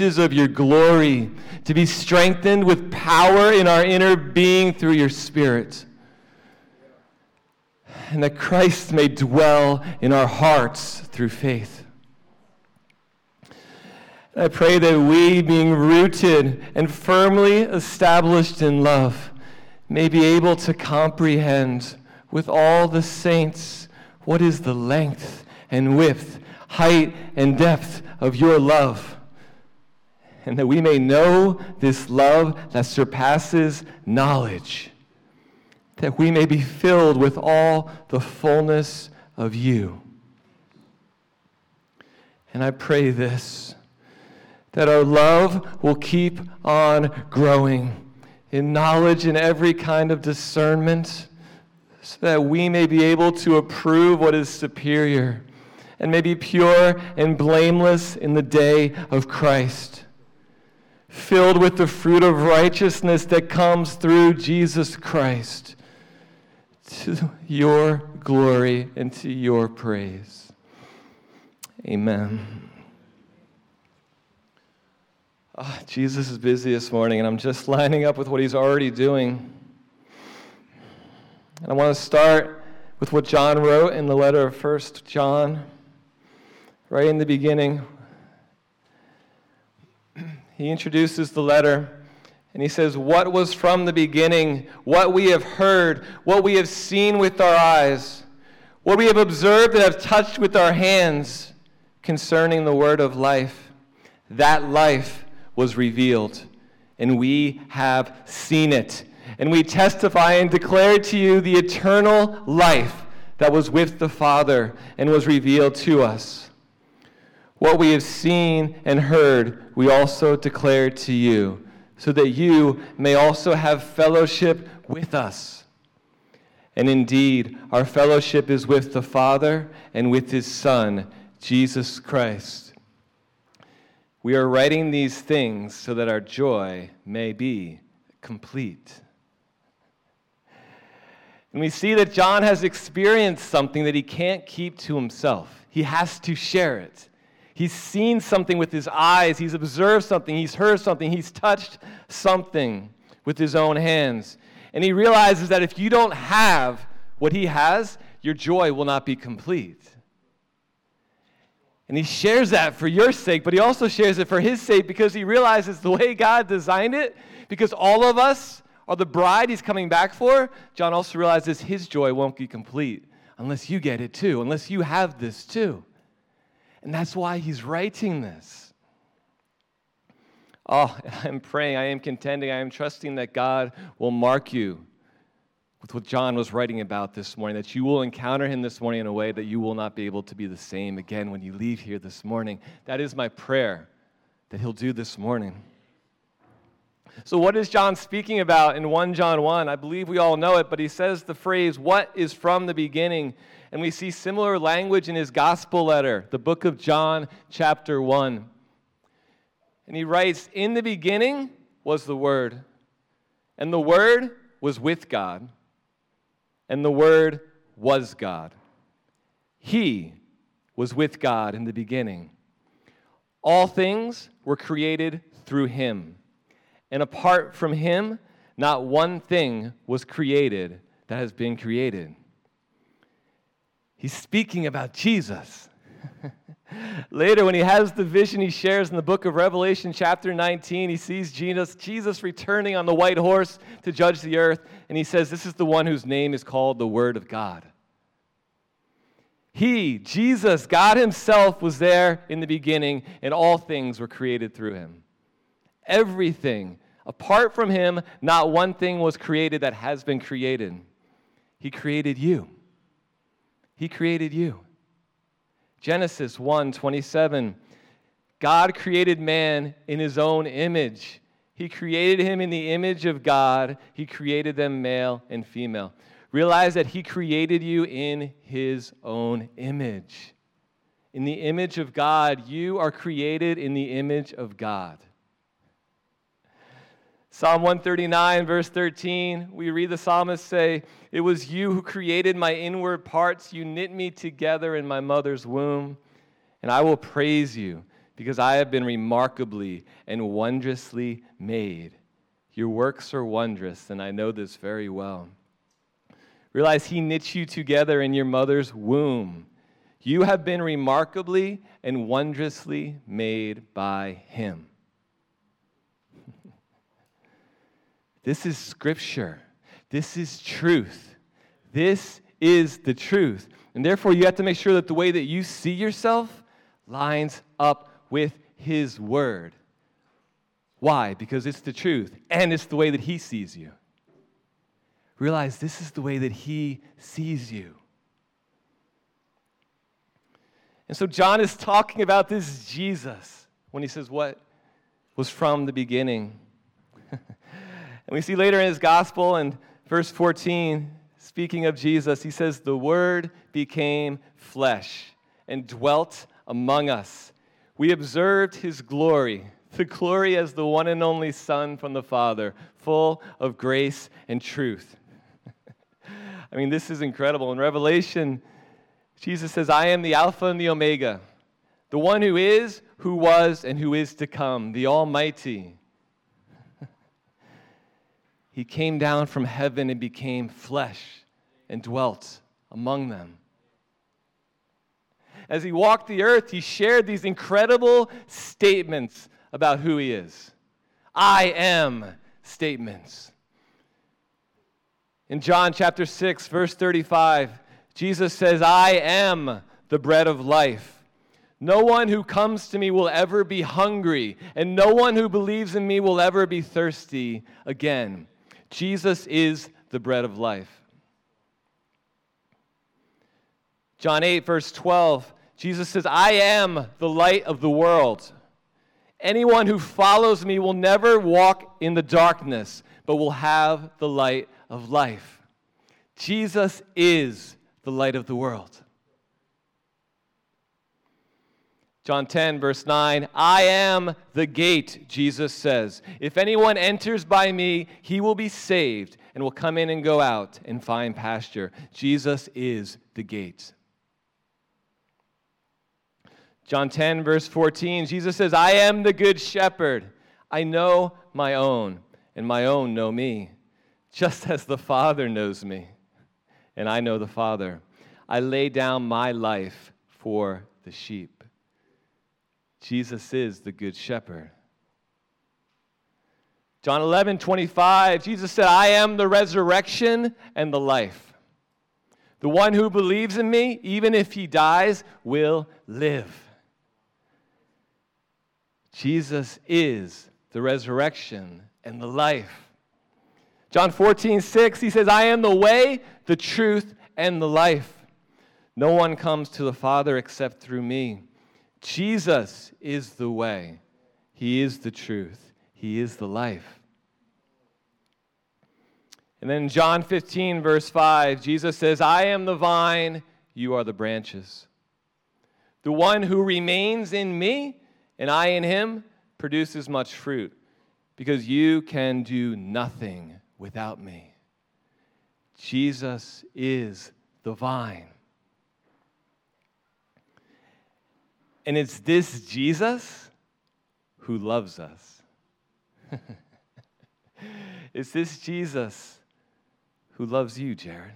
of your glory, to be strengthened with power in our inner being through your Spirit. And that Christ may dwell in our hearts through faith. I pray that we, being rooted and firmly established in love, may be able to comprehend with all the saints what is the length and width, height and depth of your love and that we may know this love that surpasses knowledge, that we may be filled with all the fullness of you. And I pray this that our love will keep on growing in knowledge and every kind of discernment, so that we may be able to approve what is superior and may be pure and blameless in the day of Christ filled with the fruit of righteousness that comes through Jesus Christ to your glory and to your praise. Amen. Oh, Jesus is busy this morning, and I'm just lining up with what he's already doing. And I want to start with what John wrote in the letter of First John, right in the beginning he introduces the letter and he says, What was from the beginning, what we have heard, what we have seen with our eyes, what we have observed and have touched with our hands concerning the word of life. That life was revealed, and we have seen it. And we testify and declare to you the eternal life that was with the Father and was revealed to us. What we have seen and heard, we also declare to you, so that you may also have fellowship with us. And indeed, our fellowship is with the Father and with his Son, Jesus Christ. We are writing these things so that our joy may be complete. And we see that John has experienced something that he can't keep to himself. He has to share it. He's seen something with his eyes, he's observed something, he's heard something, he's touched something with his own hands. And he realizes that if you don't have what he has, your joy will not be complete. And he shares that for your sake, but he also shares it for his sake because he realizes the way God designed it, because all of us are the bride he's coming back for. John also realizes his joy won't be complete unless you get it too, unless you have this too. And that's why he's writing this. Oh, I'm praying, I am contending, I am trusting that God will mark you with what John was writing about this morning, that you will encounter him this morning in a way that you will not be able to be the same again when you leave here this morning. That is my prayer that he'll do this morning. So, what is John speaking about in 1 John 1? I believe we all know it, but he says the phrase, What is from the beginning? And we see similar language in his gospel letter, the book of John, chapter 1. And he writes, In the beginning was the Word, and the Word was with God, and the Word was God. He was with God in the beginning. All things were created through him, and apart from him, not one thing was created that has been created. He's speaking about Jesus. Later, when he has the vision he shares in the book of Revelation, chapter 19, he sees Jesus, Jesus returning on the white horse to judge the earth, and he says, This is the one whose name is called the Word of God. He, Jesus, God Himself, was there in the beginning, and all things were created through Him. Everything. Apart from Him, not one thing was created that has been created. He created you. He created you. Genesis 1 27. God created man in his own image. He created him in the image of God. He created them male and female. Realize that he created you in his own image. In the image of God, you are created in the image of God. Psalm 139, verse 13, we read the psalmist say, It was you who created my inward parts. You knit me together in my mother's womb. And I will praise you because I have been remarkably and wondrously made. Your works are wondrous, and I know this very well. Realize He knit you together in your mother's womb. You have been remarkably and wondrously made by Him. This is Scripture. This is truth. This is the truth. And therefore, you have to make sure that the way that you see yourself lines up with His Word. Why? Because it's the truth and it's the way that He sees you. Realize this is the way that He sees you. And so John is talking about this Jesus when he says, What was from the beginning? And we see later in his gospel in verse 14, speaking of Jesus, he says, The Word became flesh and dwelt among us. We observed his glory, the glory as the one and only Son from the Father, full of grace and truth. I mean, this is incredible. In Revelation, Jesus says, I am the Alpha and the Omega, the one who is, who was, and who is to come, the Almighty. He came down from heaven and became flesh and dwelt among them. As he walked the earth, he shared these incredible statements about who he is. I am statements. In John chapter 6, verse 35, Jesus says, I am the bread of life. No one who comes to me will ever be hungry, and no one who believes in me will ever be thirsty again. Jesus is the bread of life. John 8, verse 12, Jesus says, I am the light of the world. Anyone who follows me will never walk in the darkness, but will have the light of life. Jesus is the light of the world. John 10, verse 9, I am the gate, Jesus says. If anyone enters by me, he will be saved and will come in and go out and find pasture. Jesus is the gate. John 10, verse 14, Jesus says, I am the good shepherd. I know my own, and my own know me, just as the Father knows me and I know the Father. I lay down my life for the sheep. Jesus is the good shepherd. John 11, 25, Jesus said, I am the resurrection and the life. The one who believes in me, even if he dies, will live. Jesus is the resurrection and the life. John 14, 6, he says, I am the way, the truth, and the life. No one comes to the Father except through me. Jesus is the way, He is the truth, He is the life. And then John 15, verse 5, Jesus says, I am the vine, you are the branches. The one who remains in me and I in him produces much fruit, because you can do nothing without me. Jesus is the vine. And it's this Jesus who loves us. it's this Jesus who loves you, Jared.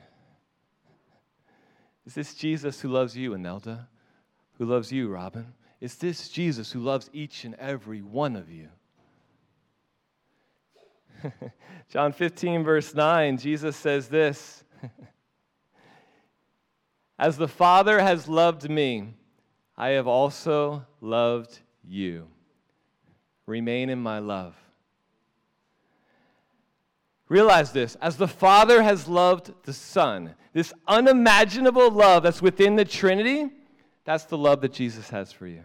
It's this Jesus who loves you, Anelda, who loves you, Robin. It's this Jesus who loves each and every one of you. John 15, verse 9, Jesus says this As the Father has loved me, I have also loved you. Remain in my love. Realize this as the Father has loved the Son, this unimaginable love that's within the Trinity, that's the love that Jesus has for you.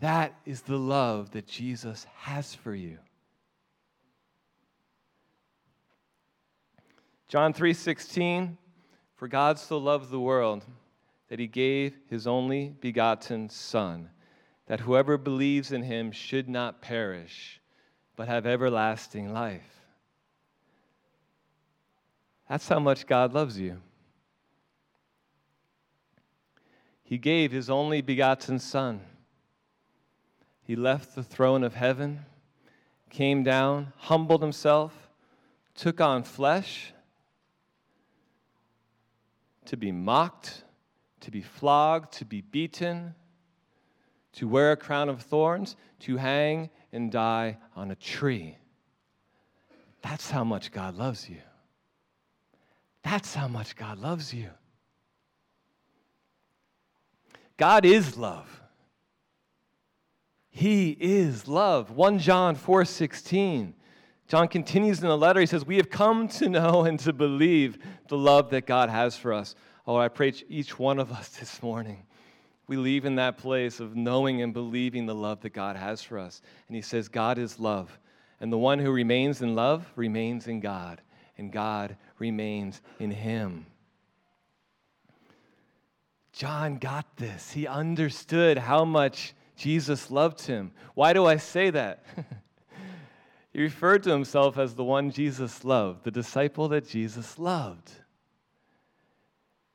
That is the love that Jesus has for you. John 3:16 For God so loved the world that he gave his only begotten son that whoever believes in him should not perish but have everlasting life. That's how much God loves you. He gave his only begotten Son. He left the throne of heaven, came down, humbled himself, took on flesh to be mocked, to be flogged, to be beaten, to wear a crown of thorns, to hang and die on a tree. That's how much God loves you. That's how much God loves you. God is love. He is love. 1 John 4:16. John continues in the letter. He says, "We have come to know and to believe the love that God has for us." Oh, I pray each one of us this morning we leave in that place of knowing and believing the love that God has for us. And he says, God is love. And the one who remains in love remains in God, and God remains in him. John got this. He understood how much Jesus loved him. Why do I say that? he referred to himself as the one Jesus loved, the disciple that Jesus loved.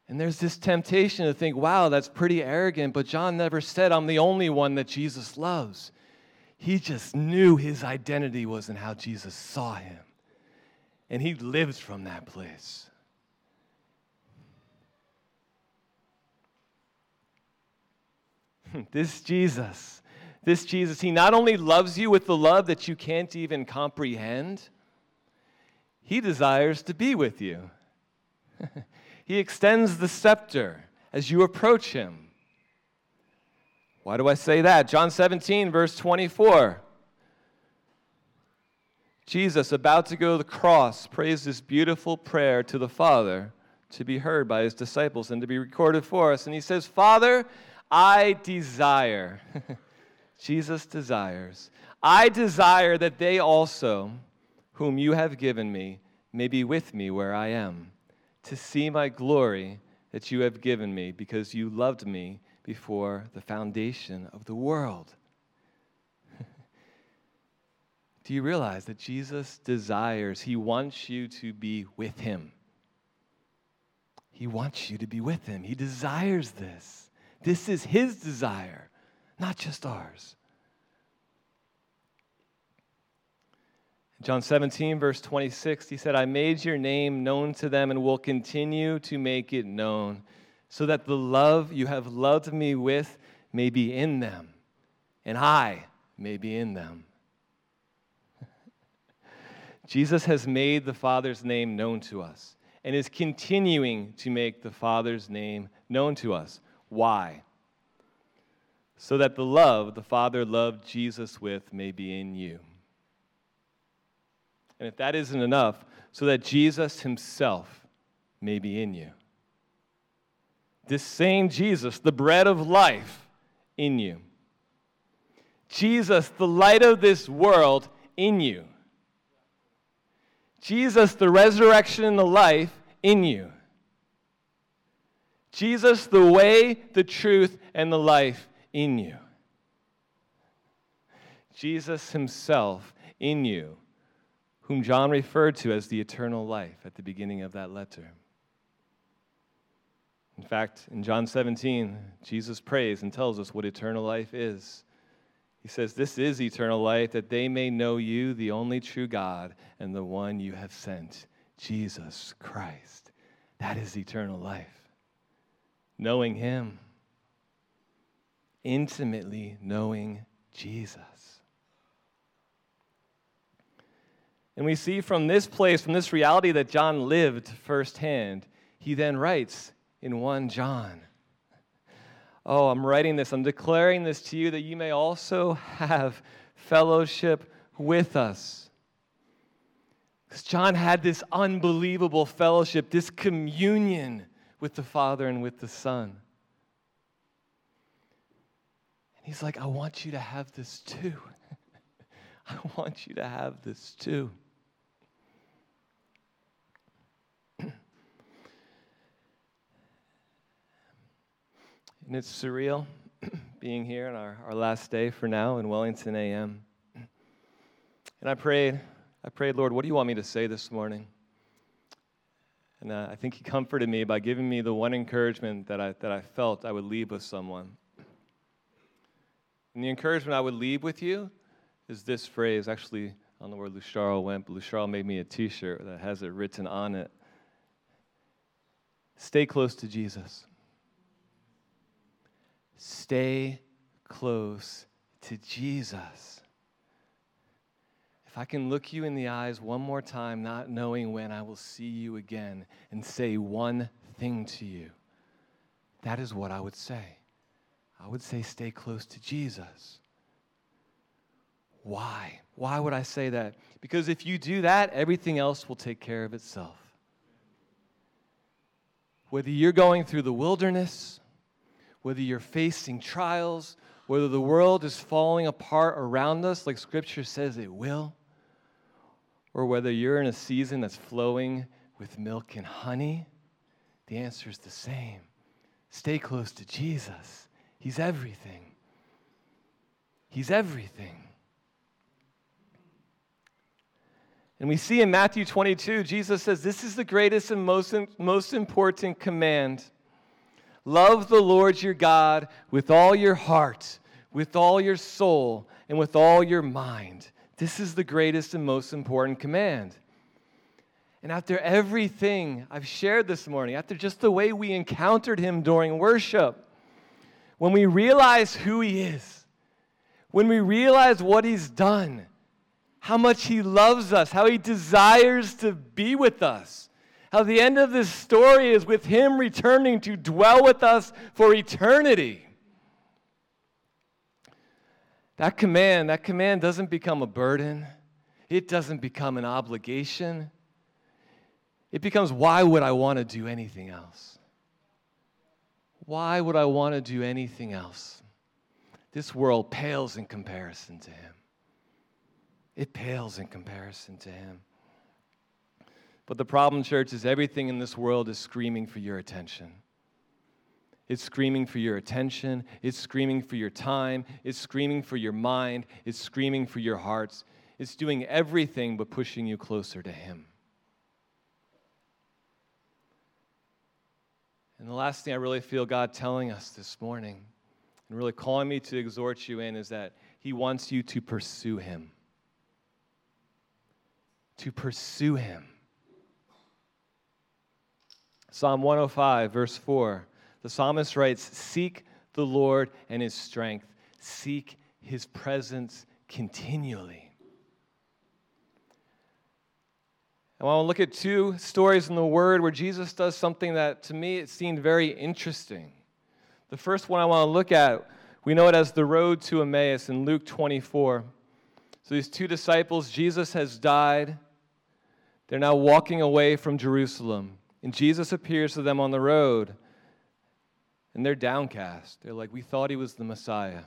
And there's this temptation to think, wow, that's pretty arrogant, but John never said, I'm the only one that Jesus loves. He just knew his identity was in how Jesus saw him. And he lived from that place. this Jesus, this Jesus, he not only loves you with the love that you can't even comprehend, he desires to be with you. He extends the scepter as you approach him. Why do I say that? John 17, verse 24. Jesus, about to go to the cross, prays this beautiful prayer to the Father to be heard by his disciples and to be recorded for us. And he says, Father, I desire, Jesus desires, I desire that they also, whom you have given me, may be with me where I am to see my glory that you have given me because you loved me before the foundation of the world. Do you realize that Jesus desires, He wants you to be with Him? He wants you to be with Him. He desires this. This is His desire, not just ours. John 17, verse 26, he said, I made your name known to them and will continue to make it known, so that the love you have loved me with may be in them, and I may be in them. Jesus has made the Father's name known to us and is continuing to make the Father's name known to us. Why? So that the love the Father loved Jesus with may be in you. And if that isn't enough, so that Jesus himself may be in you. This same Jesus, the bread of life, in you. Jesus, the light of this world, in you. Jesus, the resurrection and the life, in you. Jesus, the way, the truth, and the life, in you. Jesus himself in you whom John referred to as the eternal life at the beginning of that letter. In fact, in John 17, Jesus prays and tells us what eternal life is. He says, This is eternal life, that they may know you, the only true God, and the one you have sent, Jesus Christ. That is eternal life. Knowing Him, intimately knowing Jesus. And we see from this place, from this reality that John lived firsthand, he then writes in 1 John. Oh, I'm writing this, I'm declaring this to you that you may also have fellowship with us. Because John had this unbelievable fellowship, this communion with the Father and with the Son. And he's like, I want you to have this too. I want you to have this too. And it's surreal being here on our, our last day for now in Wellington AM. And I prayed, I prayed, Lord, what do you want me to say this morning? And uh, I think he comforted me by giving me the one encouragement that I, that I felt I would leave with someone. And the encouragement I would leave with you is this phrase. Actually, I don't know where Lucharl went, but Lucharl made me a t shirt that has it written on it. Stay close to Jesus. Stay close to Jesus. If I can look you in the eyes one more time, not knowing when I will see you again, and say one thing to you, that is what I would say. I would say, stay close to Jesus. Why? Why would I say that? Because if you do that, everything else will take care of itself. Whether you're going through the wilderness, whether you're facing trials, whether the world is falling apart around us, like Scripture says it will, or whether you're in a season that's flowing with milk and honey, the answer is the same. Stay close to Jesus. He's everything. He's everything. And we see in Matthew 22, Jesus says, This is the greatest and most, most important command. Love the Lord your God with all your heart, with all your soul, and with all your mind. This is the greatest and most important command. And after everything I've shared this morning, after just the way we encountered him during worship, when we realize who he is, when we realize what he's done, how much he loves us, how he desires to be with us, how the end of this story is with him returning to dwell with us for eternity. That command, that command doesn't become a burden. It doesn't become an obligation. It becomes why would I want to do anything else? Why would I want to do anything else? This world pales in comparison to him. It pales in comparison to him. But the problem, church, is everything in this world is screaming for your attention. It's screaming for your attention. It's screaming for your time. It's screaming for your mind. It's screaming for your hearts. It's doing everything but pushing you closer to Him. And the last thing I really feel God telling us this morning and really calling me to exhort you in is that He wants you to pursue Him. To pursue Him. Psalm 105, verse 4. The psalmist writes, Seek the Lord and his strength, seek his presence continually. And I want to look at two stories in the Word where Jesus does something that to me it seemed very interesting. The first one I want to look at, we know it as the road to Emmaus in Luke 24. So these two disciples, Jesus has died. They're now walking away from Jerusalem. And Jesus appears to them on the road and they're downcast. They're like, We thought he was the Messiah.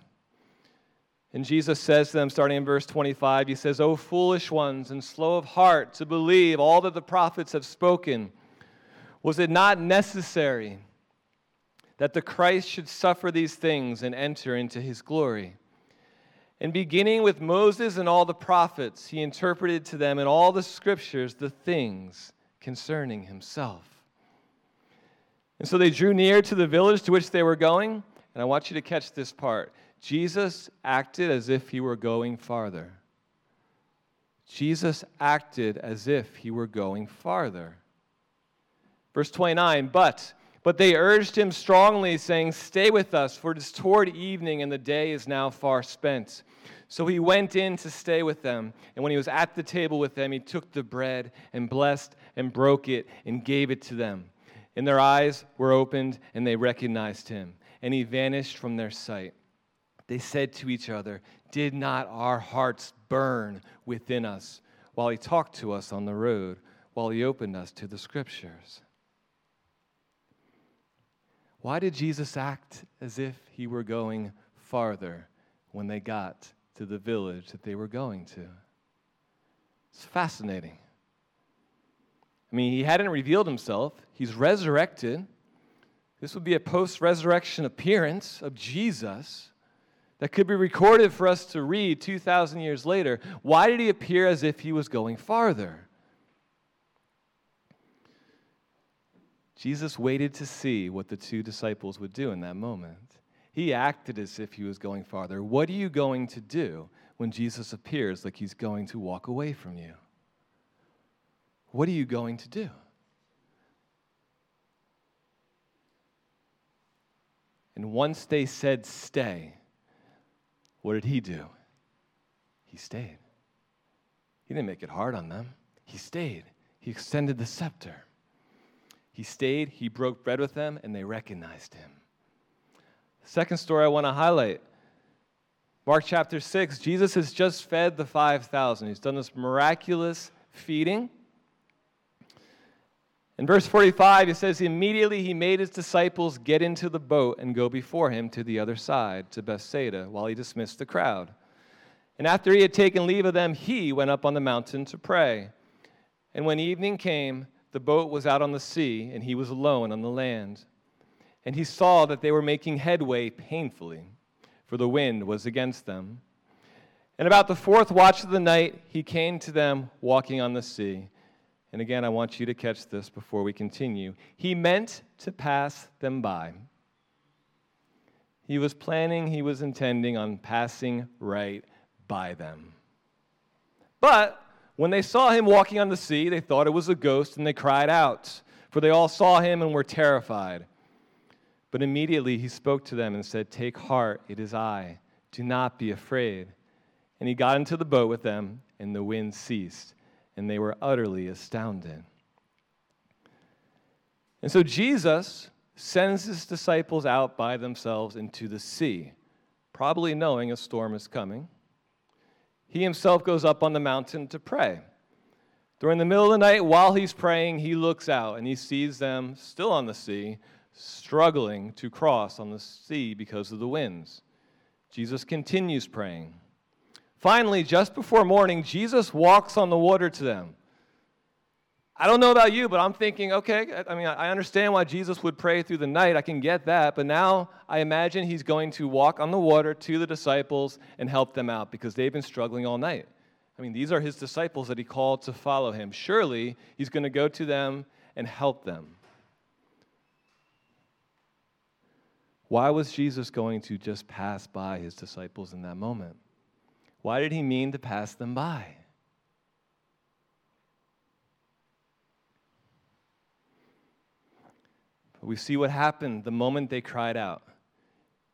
And Jesus says to them, starting in verse 25, He says, O foolish ones and slow of heart to believe all that the prophets have spoken, was it not necessary that the Christ should suffer these things and enter into his glory? And beginning with Moses and all the prophets, he interpreted to them in all the scriptures the things concerning himself. And so they drew near to the village to which they were going. And I want you to catch this part. Jesus acted as if he were going farther. Jesus acted as if he were going farther. Verse 29 But, but they urged him strongly, saying, Stay with us, for it is toward evening, and the day is now far spent. So he went in to stay with them. And when he was at the table with them, he took the bread and blessed and broke it and gave it to them and their eyes were opened, and they recognized him, and he vanished from their sight. They said to each other, Did not our hearts burn within us while he talked to us on the road, while he opened us to the scriptures? Why did Jesus act as if he were going farther when they got to the village that they were going to? It's fascinating. I mean, he hadn't revealed himself, he's resurrected. This would be a post resurrection appearance of Jesus that could be recorded for us to read 2,000 years later. Why did he appear as if he was going farther? Jesus waited to see what the two disciples would do in that moment. He acted as if he was going farther. What are you going to do when Jesus appears like he's going to walk away from you? What are you going to do? And once they said, Stay, what did he do? He stayed. He didn't make it hard on them. He stayed. He extended the scepter. He stayed, he broke bread with them, and they recognized him. Second story I want to highlight Mark chapter 6, Jesus has just fed the 5,000. He's done this miraculous feeding. In verse 45, it says, Immediately he made his disciples get into the boat and go before him to the other side, to Bethsaida, while he dismissed the crowd. And after he had taken leave of them, he went up on the mountain to pray. And when evening came, the boat was out on the sea, and he was alone on the land. And he saw that they were making headway painfully, for the wind was against them. And about the fourth watch of the night, he came to them walking on the sea. And again, I want you to catch this before we continue. He meant to pass them by. He was planning, he was intending on passing right by them. But when they saw him walking on the sea, they thought it was a ghost and they cried out, for they all saw him and were terrified. But immediately he spoke to them and said, Take heart, it is I. Do not be afraid. And he got into the boat with them, and the wind ceased, and they were utterly astounded. And so Jesus sends his disciples out by themselves into the sea, probably knowing a storm is coming he himself goes up on the mountain to pray. During the middle of the night, while he's praying, he looks out and he sees them still on the sea, struggling to cross on the sea because of the winds. Jesus continues praying. Finally, just before morning, Jesus walks on the water to them. I don't know about you, but I'm thinking, okay, I mean, I understand why Jesus would pray through the night. I can get that. But now I imagine he's going to walk on the water to the disciples and help them out because they've been struggling all night. I mean, these are his disciples that he called to follow him. Surely he's going to go to them and help them. Why was Jesus going to just pass by his disciples in that moment? Why did he mean to pass them by? we see what happened the moment they cried out.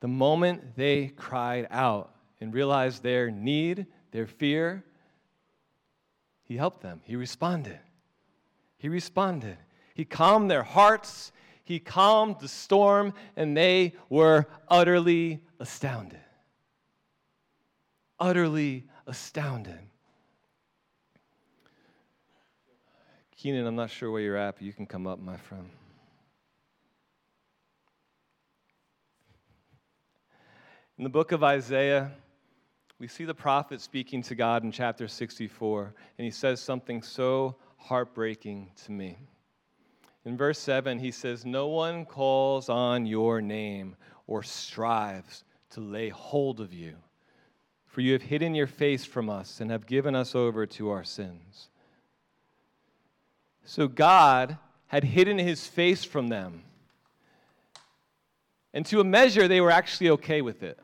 The moment they cried out and realized their need, their fear, he helped them. He responded. He responded. He calmed their hearts. He calmed the storm, and they were utterly astounded. Utterly astounded. Keenan, I'm not sure where you're at, but you can come up, my friend. In the book of Isaiah, we see the prophet speaking to God in chapter 64, and he says something so heartbreaking to me. In verse 7, he says, No one calls on your name or strives to lay hold of you, for you have hidden your face from us and have given us over to our sins. So God had hidden his face from them. And to a measure, they were actually okay with it.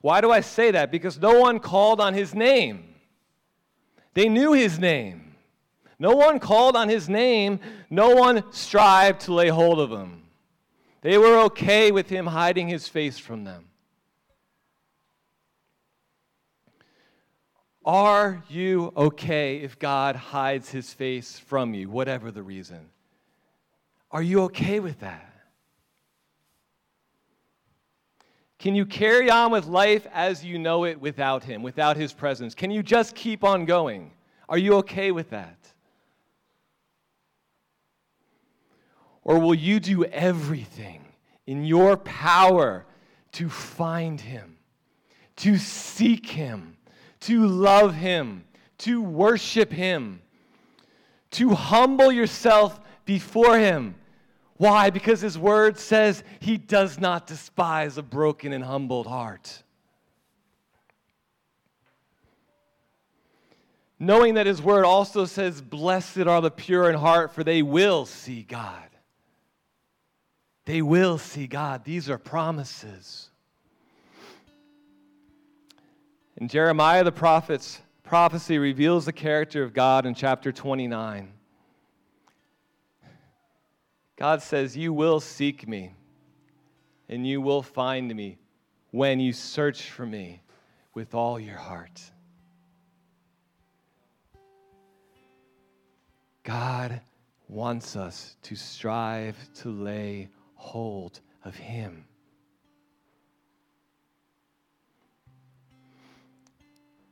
Why do I say that? Because no one called on his name. They knew his name. No one called on his name. No one strived to lay hold of him. They were okay with him hiding his face from them. Are you okay if God hides his face from you, whatever the reason? Are you okay with that? Can you carry on with life as you know it without Him, without His presence? Can you just keep on going? Are you okay with that? Or will you do everything in your power to find Him, to seek Him, to love Him, to worship Him, to humble yourself before Him? Why? Because his word says he does not despise a broken and humbled heart. knowing that his word also says, Blessed are the pure in heart, for they will see God. They will see God. These are promises. In Jeremiah the prophet's prophecy reveals the character of God in chapter 29. God says, You will seek me, and you will find me when you search for me with all your heart. God wants us to strive to lay hold of Him.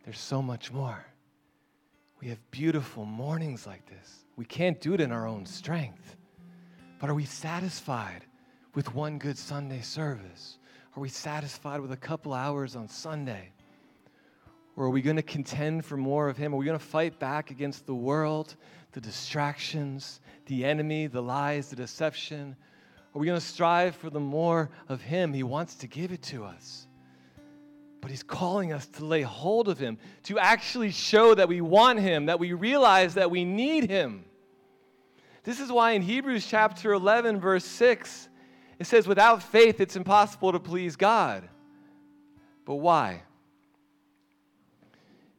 There's so much more. We have beautiful mornings like this. We can't do it in our own strength. But are we satisfied with one good Sunday service? Are we satisfied with a couple hours on Sunday? Or are we going to contend for more of Him? Are we going to fight back against the world, the distractions, the enemy, the lies, the deception? Are we going to strive for the more of Him? He wants to give it to us. But He's calling us to lay hold of Him, to actually show that we want Him, that we realize that we need Him. This is why in Hebrews chapter 11, verse 6, it says, Without faith, it's impossible to please God. But why?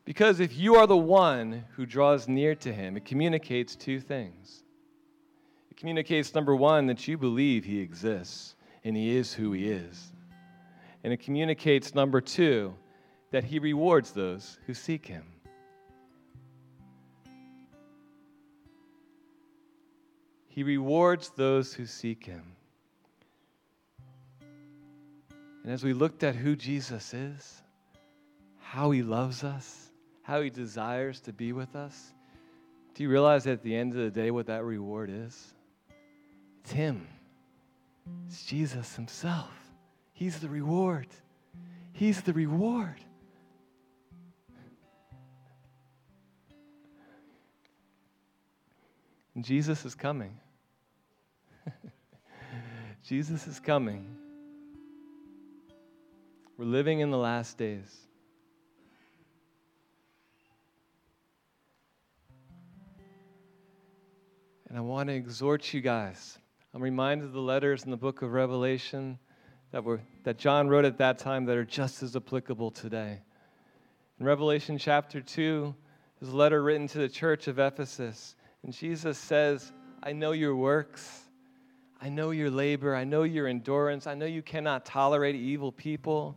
Because if you are the one who draws near to Him, it communicates two things. Communicates, number one, that you believe He exists and He is who He is. And it communicates, number two, that he rewards those who seek him. He rewards those who seek him. And as we looked at who Jesus is, how he loves us, how he desires to be with us, do you realize at the end of the day what that reward is? It's him, it's Jesus himself. He's the reward. He's the reward. And Jesus is coming. Jesus is coming. We're living in the last days. And I want to exhort you guys. I'm reminded of the letters in the book of Revelation that, were, that John wrote at that time that are just as applicable today. In Revelation chapter 2, his letter written to the church of Ephesus, and Jesus says, I know your works. I know your labor. I know your endurance. I know you cannot tolerate evil people.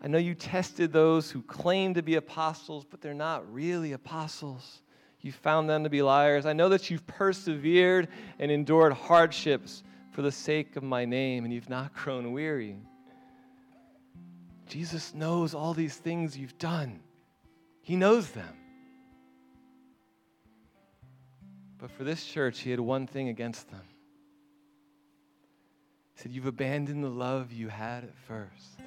I know you tested those who claim to be apostles, but they're not really apostles. You found them to be liars. I know that you've persevered and endured hardships for the sake of my name, and you've not grown weary. Jesus knows all these things you've done, He knows them. But for this church, He had one thing against them. He said, You've abandoned the love you had at first.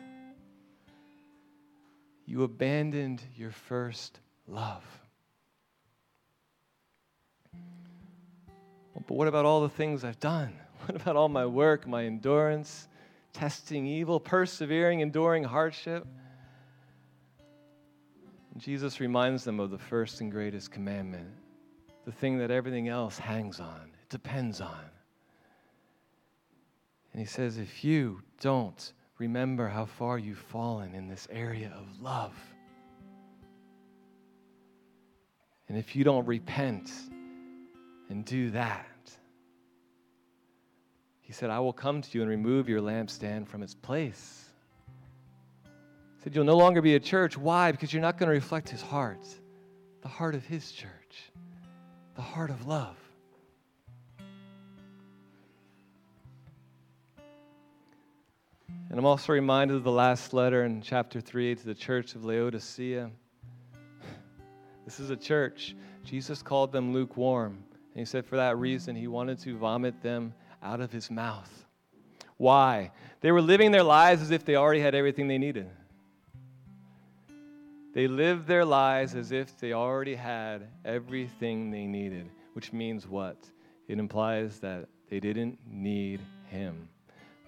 You abandoned your first love. But what about all the things I've done? What about all my work, my endurance, testing evil, persevering, enduring hardship? Jesus reminds them of the first and greatest commandment, the thing that everything else hangs on, it depends on. And he says, if you don't remember how far you've fallen in this area of love, and if you don't repent and do that, he said, I will come to you and remove your lampstand from its place. He said, You'll no longer be a church. Why? Because you're not going to reflect his heart, the heart of his church, the heart of love. And I'm also reminded of the last letter in chapter 3 to the church of Laodicea. This is a church. Jesus called them lukewarm. And he said for that reason, he wanted to vomit them out of his mouth. Why? They were living their lives as if they already had everything they needed. They lived their lives as if they already had everything they needed, which means what? It implies that they didn't need him.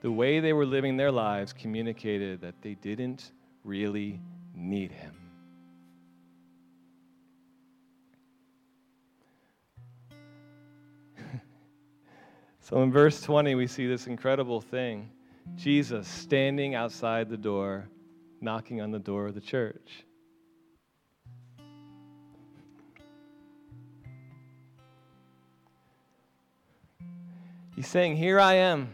The way they were living their lives communicated that they didn't really need him. So in verse 20, we see this incredible thing Jesus standing outside the door, knocking on the door of the church. He's saying, Here I am,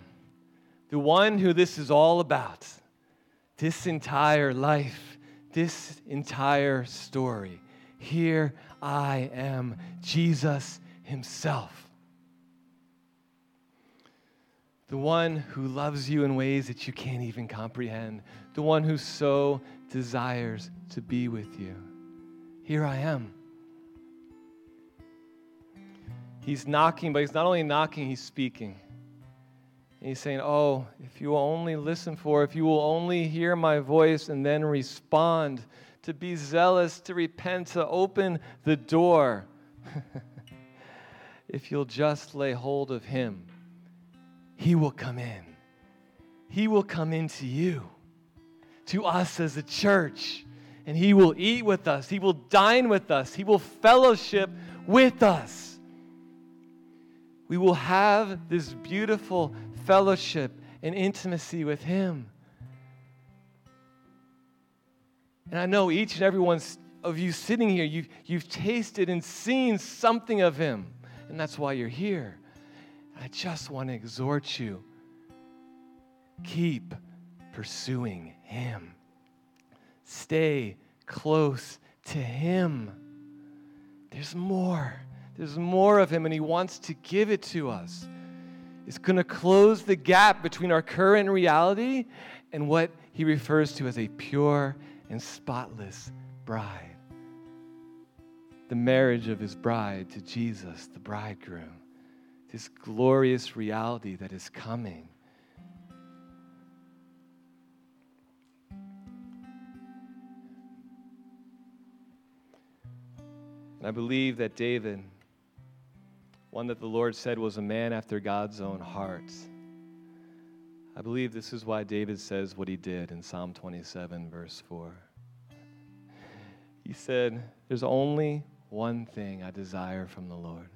the one who this is all about. This entire life, this entire story. Here I am, Jesus Himself the one who loves you in ways that you can't even comprehend, the one who so desires to be with you. Here I am. He's knocking, but he's not only knocking, he's speaking. And he's saying, Oh, if you will only listen for, if you will only hear my voice and then respond, to be zealous, to repent, to open the door, if you'll just lay hold of him he will come in. He will come into you, to us as a church, and He will eat with us. He will dine with us. He will fellowship with us. We will have this beautiful fellowship and intimacy with Him. And I know each and every one of you sitting here, you've, you've tasted and seen something of Him, and that's why you're here. I just want to exhort you keep pursuing Him, stay close to Him. There's more. There's more of Him, and He wants to give it to us. It's going to close the gap between our current reality and what He refers to as a pure and spotless bride. The marriage of His bride to Jesus, the bridegroom this glorious reality that is coming. And I believe that David, one that the Lord said was a man after God's own heart, I believe this is why David says what he did in Psalm 27, verse 4. He said, There's only one thing I desire from the Lord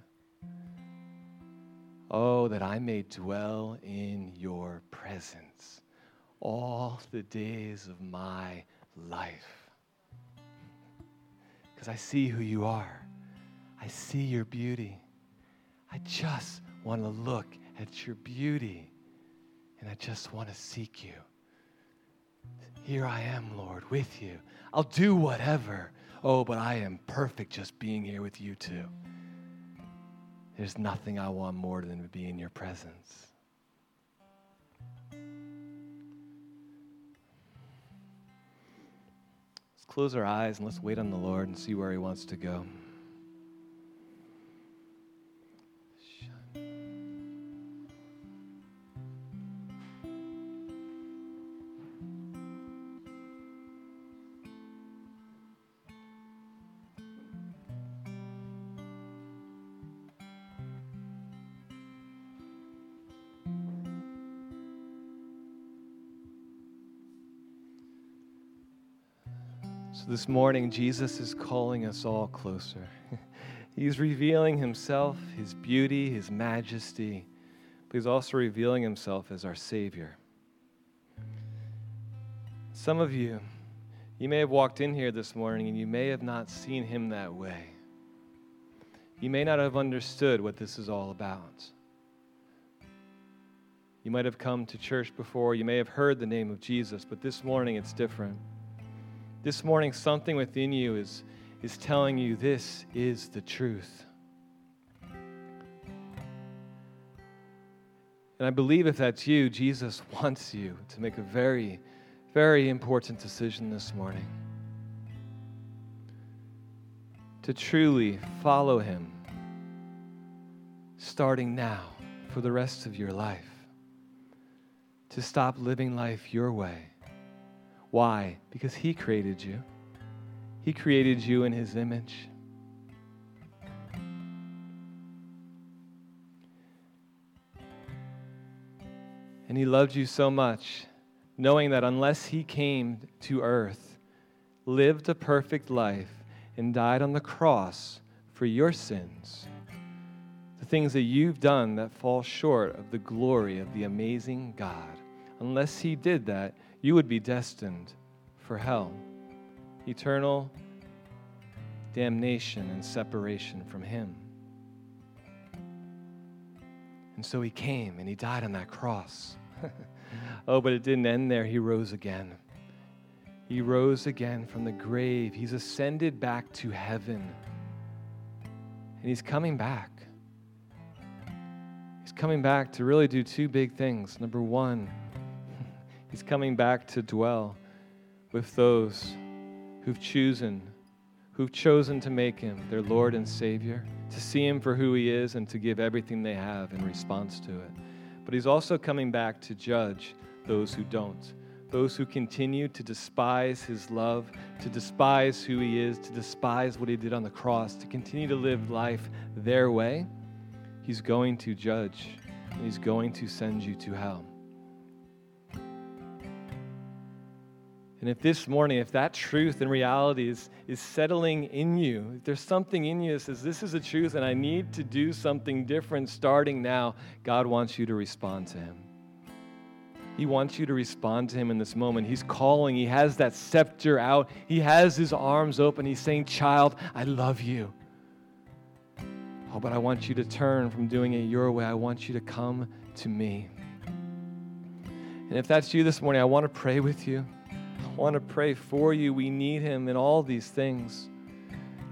Oh, that I may dwell in your presence all the days of my life. Because I see who you are, I see your beauty. I just want to look at your beauty, and I just want to seek you. Here I am, Lord, with you. I'll do whatever. Oh, but I am perfect just being here with you too. There's nothing I want more than to be in your presence. Let's close our eyes and let's wait on the Lord and see where He wants to go. So this morning, Jesus is calling us all closer. he's revealing himself, his beauty, his majesty, but he's also revealing himself as our Savior. Some of you, you may have walked in here this morning and you may have not seen him that way. You may not have understood what this is all about. You might have come to church before, you may have heard the name of Jesus, but this morning it's different. This morning, something within you is, is telling you this is the truth. And I believe if that's you, Jesus wants you to make a very, very important decision this morning. To truly follow Him, starting now for the rest of your life. To stop living life your way why? Because He created you. He created you in His image. And He loved you so much, knowing that unless He came to earth, lived a perfect life, and died on the cross for your sins, the things that you've done that fall short of the glory of the amazing God. Unless He did that, you would be destined for hell, eternal damnation and separation from Him. And so He came and He died on that cross. oh, but it didn't end there. He rose again. He rose again from the grave. He's ascended back to heaven. And He's coming back. He's coming back to really do two big things. Number one, He's coming back to dwell with those who've chosen, who've chosen to make him their Lord and Savior, to see him for who he is and to give everything they have in response to it. But he's also coming back to judge those who don't, those who continue to despise his love, to despise who he is, to despise what he did on the cross, to continue to live life their way. He's going to judge, and he's going to send you to hell. And if this morning, if that truth and reality is, is settling in you, if there's something in you that says, This is the truth and I need to do something different starting now, God wants you to respond to Him. He wants you to respond to Him in this moment. He's calling, He has that scepter out, He has His arms open. He's saying, Child, I love you. Oh, but I want you to turn from doing it your way. I want you to come to me. And if that's you this morning, I want to pray with you. I want to pray for you. We need him in all these things.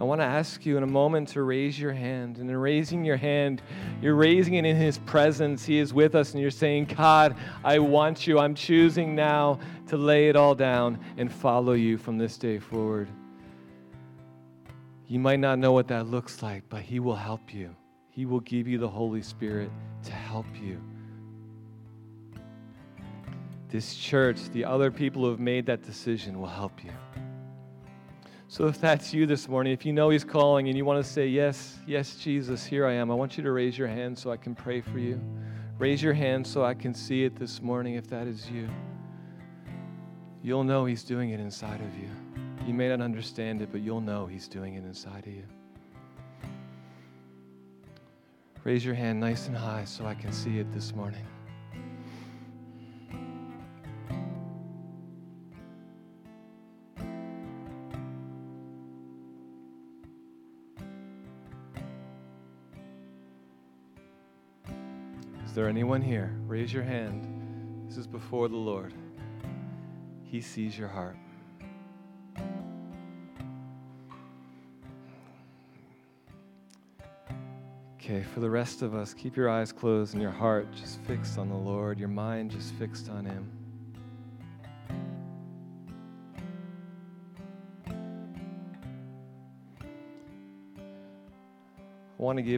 I want to ask you in a moment to raise your hand. And in raising your hand, you're raising it in His presence. He is with us, and you're saying, God, I want you. I'm choosing now to lay it all down and follow you from this day forward. You might not know what that looks like, but He will help you. He will give you the Holy Spirit to help you this church, the other people who have made that decision will help you. So if that's you this morning, if you know He's calling and you want to say, Yes, yes, Jesus, here I am, I want you to raise your hand so I can pray for you. Raise your hand so I can see it this morning if that is you. You'll know He's doing it inside of you. You may not understand it, but you'll know He's doing it inside of you. Raise your hand nice and high so I can see it this morning. Anyone here? Raise your hand. This is before the Lord. He sees your heart. Okay, for the rest of us, keep your eyes closed and your heart just fixed on the Lord, your mind just fixed on Him. I want to give